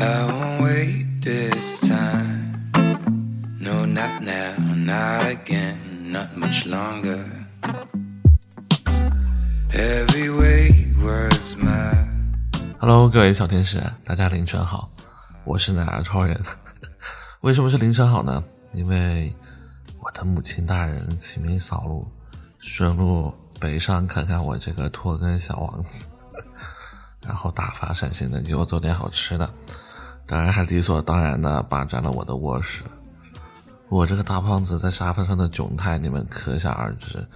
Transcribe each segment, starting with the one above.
I won't wait this time. No, not now, not again, not much longer. Every wayward's mine. Hello，各位小天使，大家凌晨好，我是奶儿超人。为什么是凌晨好呢？因为我的母亲大人启明扫路，顺路北上看看我这个拖根小王子，然后大发善心的给我做点好吃的，当然还理所当然的霸占了我的卧室。我这个大胖子在沙发上的窘态，你们可想而知。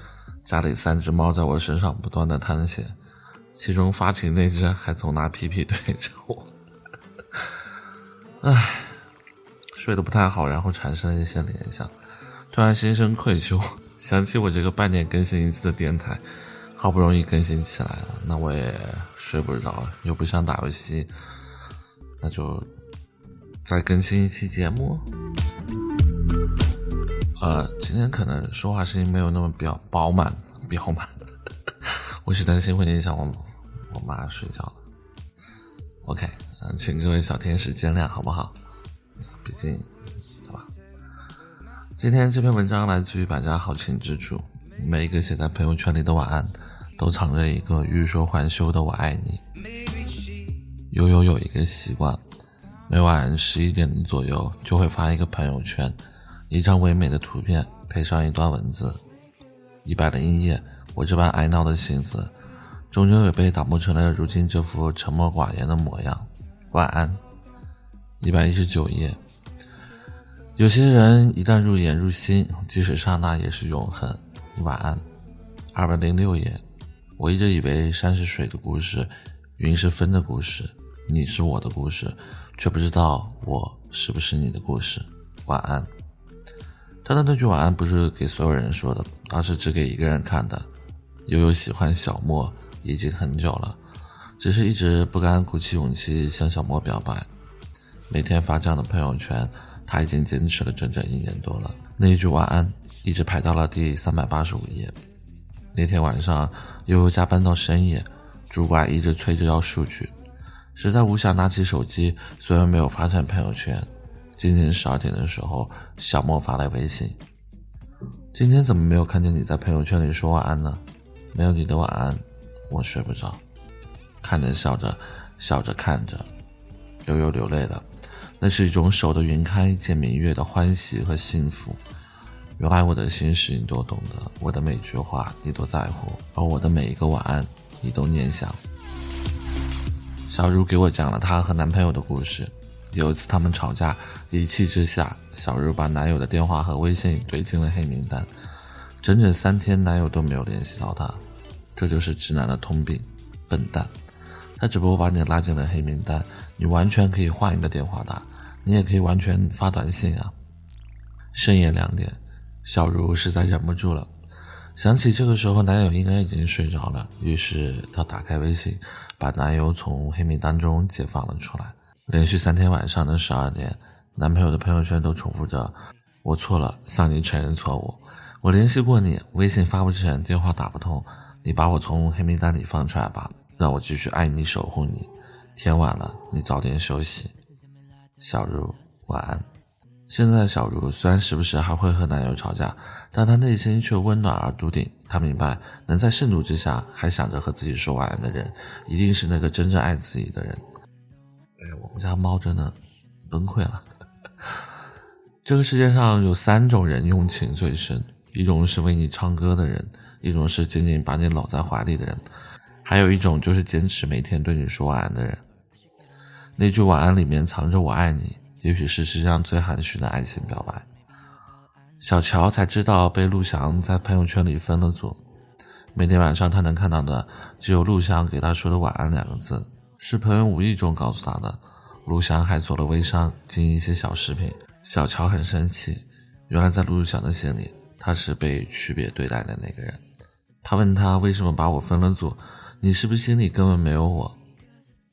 家里三只猫在我身上不断的探险，其中发情那只还总拿屁屁对着我。唉，睡得不太好，然后产生了一些联想，突然心生愧疚，想起我这个半年更新一次的电台，好不容易更新起来了，那我也睡不着，又不想打游戏，那就再更新一期节目。呃，今天可能说话声音没有那么比较饱满，饱满，我是担心会影响我我妈睡觉了。OK，嗯，请各位小天使见谅，好不好？毕竟，对吧？今天这篇文章来自于百家好情之主，每一个写在朋友圈里的晚安，都藏着一个欲说还休的我爱你。悠悠有一个习惯，每晚十一点左右就会发一个朋友圈。一张唯美的图片配上一段文字，一百零一页，我这般爱闹的性子，终究也被打磨成了如今这副沉默寡言的模样。晚安。一百一十九页，有些人一旦入眼入心，即使刹那也是永恒。晚安。二百零六页，我一直以为山是水的故事，云是风的故事，你是我的故事，却不知道我是不是你的故事。晚安。他的那句晚安不是给所有人说的，而是只给一个人看的。悠悠喜欢小莫已经很久了，只是一直不敢鼓起勇气向小莫表白。每天发这样的朋友圈，他已经坚持了整整一年多了。那一句晚安一直排到了第三百八十五页。那天晚上，悠悠加班到深夜，主管一直催着要数据，实在无暇拿起手机，虽然没有发成朋友圈。今天十二点的时候，小莫发来微信：“今天怎么没有看见你在朋友圈里说晚安呢？没有你的晚安，我睡不着。”看着笑着，笑着看着，悠悠流泪了。那是一种守得云开见明月的欢喜和幸福。原来我的心事你都懂得，我的每句话你都在乎，而我的每一个晚安你都念想。小茹给我讲了她和男朋友的故事。有一次，他们吵架，一气之下，小茹把男友的电话和微信怼进了黑名单，整整三天，男友都没有联系到她。这就是直男的通病，笨蛋。他只不过把你拉进了黑名单，你完全可以换一个电话打，你也可以完全发短信啊。深夜两点，小茹实在忍不住了，想起这个时候男友应该已经睡着了，于是她打开微信，把男友从黑名单中解放了出来。连续三天晚上的十二点，男朋友的朋友圈都重复着：“我错了，向你承认错误。我联系过你，微信发不成，电话打不通，你把我从黑名单里放出来吧，让我继续爱你，守护你。天晚了，你早点休息。”小茹，晚安。现在的小茹虽然时不时还会和男友吵架，但她内心却温暖而笃定。她明白，能在盛怒之下还想着和自己说晚安的人，一定是那个真正爱自己的人。哎我们家猫真的崩溃了。这个世界上有三种人用情最深：一种是为你唱歌的人，一种是紧紧把你搂在怀里的人，还有一种就是坚持每天对你说晚安的人。那句晚安里面藏着“我爱你”，也许是世界上最含蓄的爱情表白。小乔才知道被陆翔在朋友圈里分了组，每天晚上他能看到的只有陆翔给他说的“晚安”两个字。是朋友无意中告诉他的。陆翔还做了微商，经营一些小饰品。小乔很生气，原来在陆翔的心里，他是被区别对待的那个人。他问他为什么把我分了组，你是不是心里根本没有我？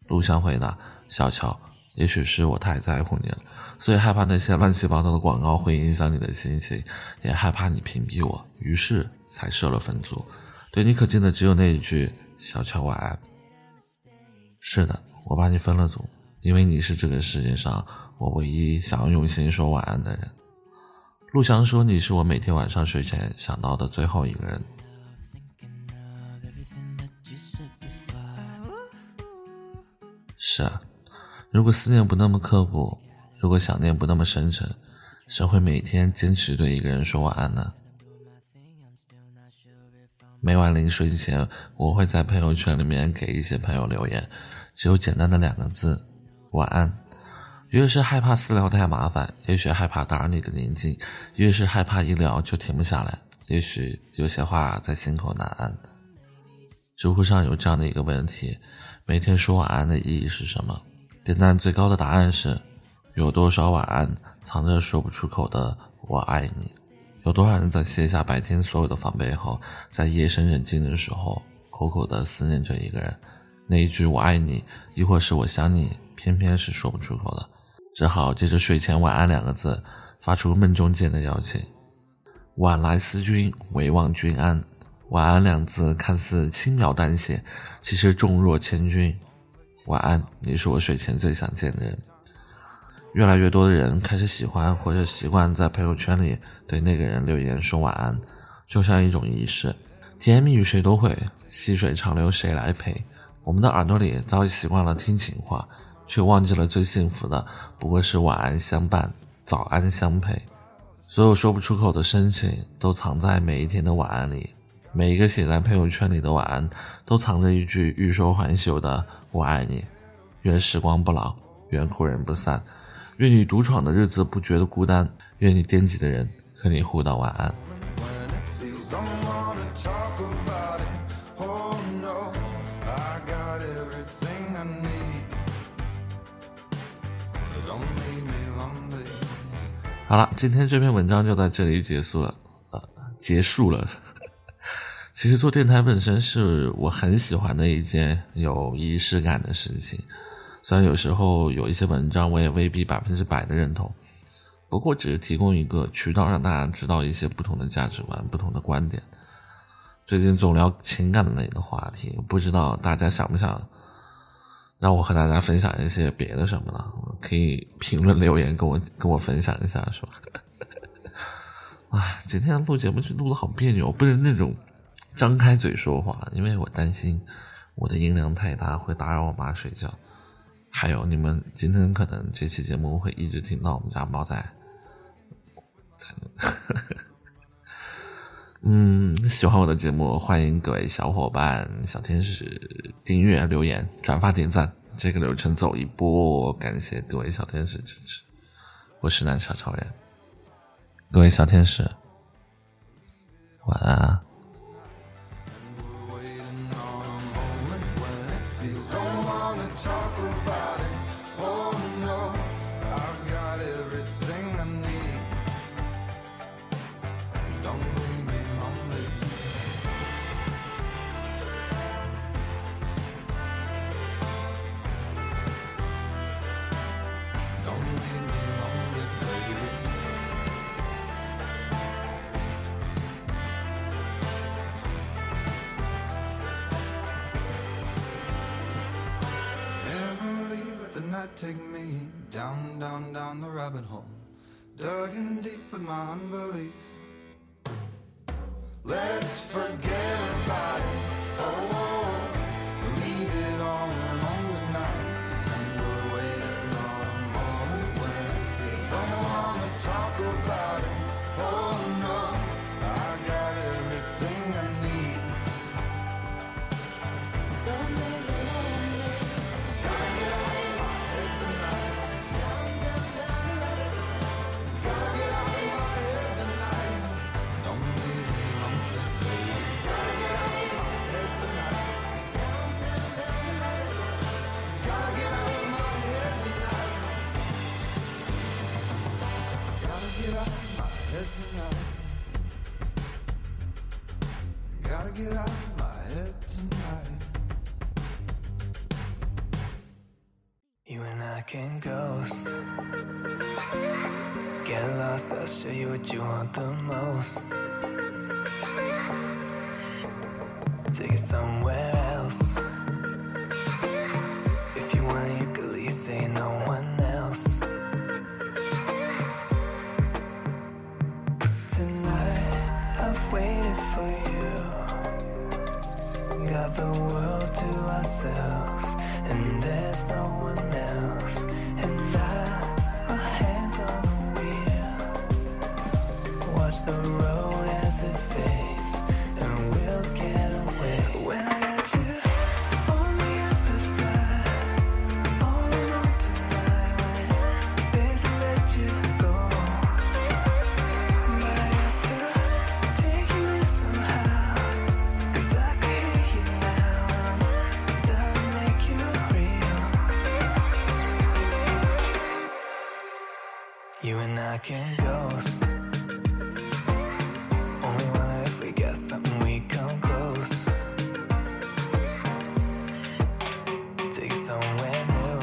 陆翔回答：小乔，也许是我太在乎你了，所以害怕那些乱七八糟的广告会影响你的心情，也害怕你屏蔽我，于是才设了分组。对你可敬的只有那一句：小乔晚安。是的，我把你分了组，因为你是这个世界上我唯一想要用心说晚安的人。陆翔说你是我每天晚上睡前想到的最后一个人。是啊，如果思念不那么刻骨，如果想念不那么深沉，谁会每天坚持对一个人说晚安呢？每晚临睡前，我会在朋友圈里面给一些朋友留言，只有简单的两个字：晚安。越是害怕私聊太麻烦，也许害怕打扰你的宁静，越是害怕一聊就停不下来，也许有些话在心口难安。知乎上有这样的一个问题：每天说晚安的意义是什么？点赞最高的答案是：有多少晚安藏着说不出口的我爱你？有多少人在卸下白天所有的防备后，在夜深人静的时候，苦苦的思念着一个人？那一句“我爱你”，亦或是“我想你”，偏偏是说不出口的，只好借着睡前“晚安”两个字，发出梦中见的邀请。晚来思君，唯望君安。晚安两字看似轻描淡写，其实重若千钧。晚安，你是我睡前最想见的人。越来越多的人开始喜欢或者习惯在朋友圈里对那个人留言说晚安，就像一种仪式。甜言蜜语谁都会，细水长流谁来陪？我们的耳朵里早已习惯了听情话，却忘记了最幸福的不过是晚安相伴，早安相陪。所有说不出口的深情，都藏在每一天的晚安里。每一个写在朋友圈里的晚安，都藏着一句欲说还休的“我爱你”。愿时光不老，愿故人不散。愿你独闯的日子不觉得孤单，愿你惦记的人和你互道晚安。好了，今天这篇文章就在这里结束了，呃，结束了。其实做电台本身是我很喜欢的一件有仪式感的事情。虽然有时候有一些文章我也未必百分之百的认同，不过只是提供一个渠道，让大家知道一些不同的价值观、不同的观点。最近总聊情感类的话题，不知道大家想不想让我和大家分享一些别的什么呢？可以评论留言跟我跟我分享一下，是吧？哎，今天录节目就录的好别扭，不是那种张开嘴说话，因为我担心我的音量太大会打扰我妈睡觉。还有，你们今天可能这期节目会一直听到我们家猫在在。嗯，喜欢我的节目，欢迎各位小伙伴、小天使订阅、留言、转发、点赞，这个流程走一波。感谢各位小天使支持，我是南沙超人，各位小天使，晚安。Take me down, down, down the rabbit hole. Dug in deep with my unbelief. Let's forget about it. Oh show you what you want the most. Take it somewhere else. If you want, you could leave, say no one else. Tonight, I've waited for you. Got the world to ourselves, and there's no one else. And You and I can ghost. Only wonder if we got something we come close. Take somewhere new.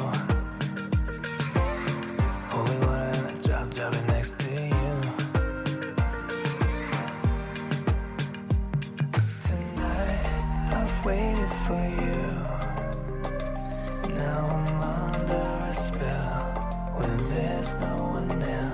Holy water and a drop, drop it next to you. Tonight, I've waited for you. Now I'm there's no one else.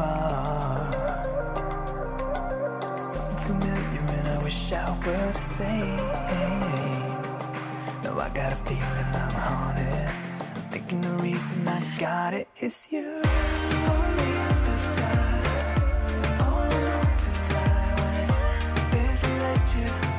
are. Something familiar, and I wish I were the same. No, I got a feeling I'm haunted. Thinking the reason I got it is you. On you.